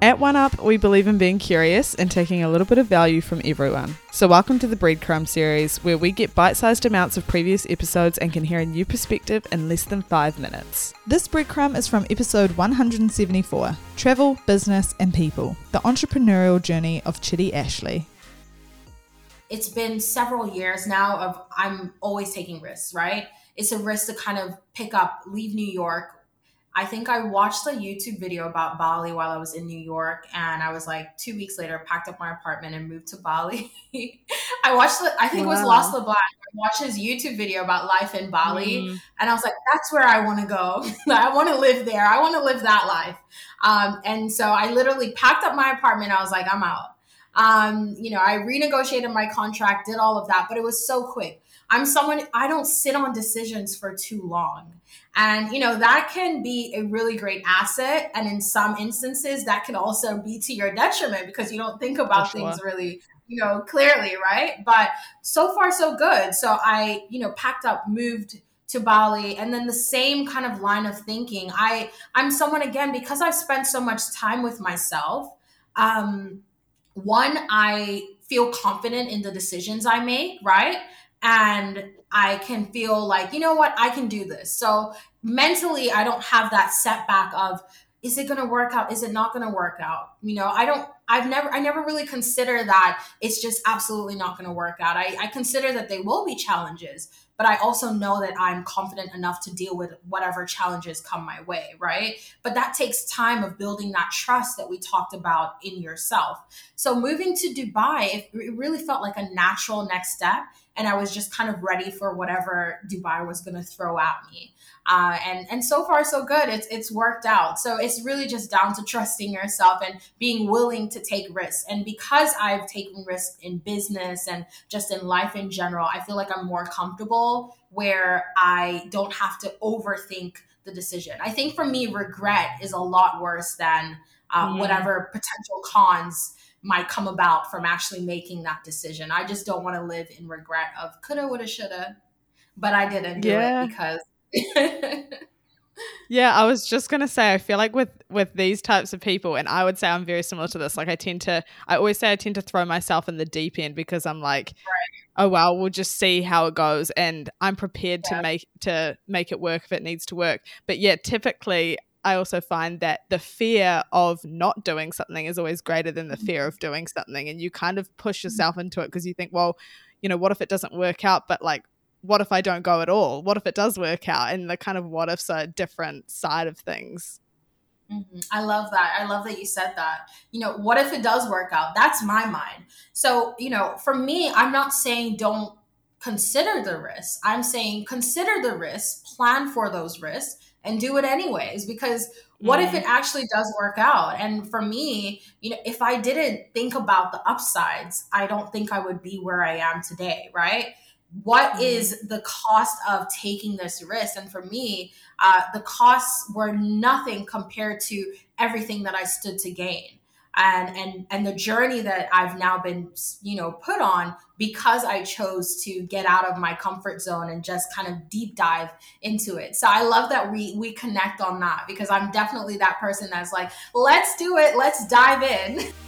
At One Up, we believe in being curious and taking a little bit of value from everyone. So, welcome to the Breadcrumb series, where we get bite sized amounts of previous episodes and can hear a new perspective in less than five minutes. This breadcrumb is from episode 174 Travel, Business, and People The Entrepreneurial Journey of Chidi Ashley. It's been several years now of I'm always taking risks, right? It's a risk to kind of pick up, leave New York, I think I watched a YouTube video about Bali while I was in New York, and I was like two weeks later, packed up my apartment and moved to Bali. I watched, the, I think wow. it was Lost LeBlanc. I watched his YouTube video about life in Bali, mm. and I was like, that's where I want to go. I want to live there. I want to live that life. Um, and so I literally packed up my apartment. I was like, I'm out. Um, you know, I renegotiated my contract, did all of that, but it was so quick. I'm someone, I don't sit on decisions for too long. And, you know, that can be a really great asset. And in some instances, that can also be to your detriment because you don't think about sure. things really, you know, clearly, right? But so far, so good. So I, you know, packed up, moved to Bali and then the same kind of line of thinking. I I'm someone again because I've spent so much time with myself. Um one I feel confident in the decisions I make, right? And I can feel like, you know what, I can do this. So mentally, I don't have that setback of, is it going to work out? Is it not going to work out? You know, I don't, I've never, I never really consider that it's just absolutely not going to work out. I, I consider that they will be challenges, but I also know that I'm confident enough to deal with whatever challenges come my way, right? But that takes time of building that trust that we talked about in yourself. So moving to Dubai, it, really felt like a natural next step. And I was just kind of ready for whatever Dubai was going to throw at me. Uh, and and so far so good. It's it's worked out. So it's really just down to trusting yourself and being willing to take risks. And because I've taken risks in business and just in life in general, I feel like I'm more comfortable where I don't have to overthink the decision. I think for me, regret is a lot worse than um, yeah. whatever potential cons might come about from actually making that decision. I just don't want to live in regret of coulda, woulda, shoulda, but I didn't do yeah. it because yeah, I was just gonna say I feel like with with these types of people, and I would say I'm very similar to this. Like I tend to, I always say I tend to throw myself in the deep end because I'm like, right. Oh well, we'll just see how it goes, and I'm prepared yeah. to make to make it work if it needs to work. But yeah, typically I also find that the fear of not doing something is always greater than the mm-hmm. fear of doing something, and you kind of push mm-hmm. yourself into it because you think, well, you know, what if it doesn't work out? But like what if I don't go at all? What if it does work out? And the kind of what ifs are a different side of things. Mm-hmm. I love that. I love that you said that. You know, what if it does work out? That's my mind. So, you know, for me, I'm not saying don't consider the risks. I'm saying consider the risks, plan for those risks, and do it anyways. Because what mm-hmm. if it actually does work out? And for me, you know, if I didn't think about the upsides, I don't think I would be where I am today, right? What mm-hmm. is the cost of taking this risk? And for me uh, the costs were nothing compared to everything that i stood to gain. And and and the journey that i've now been you know put on because i chose to get out of my comfort zone and just kind of deep dive into it. So i love that we we connect on that because i'm definitely that person that's like let's do it. Let's dive in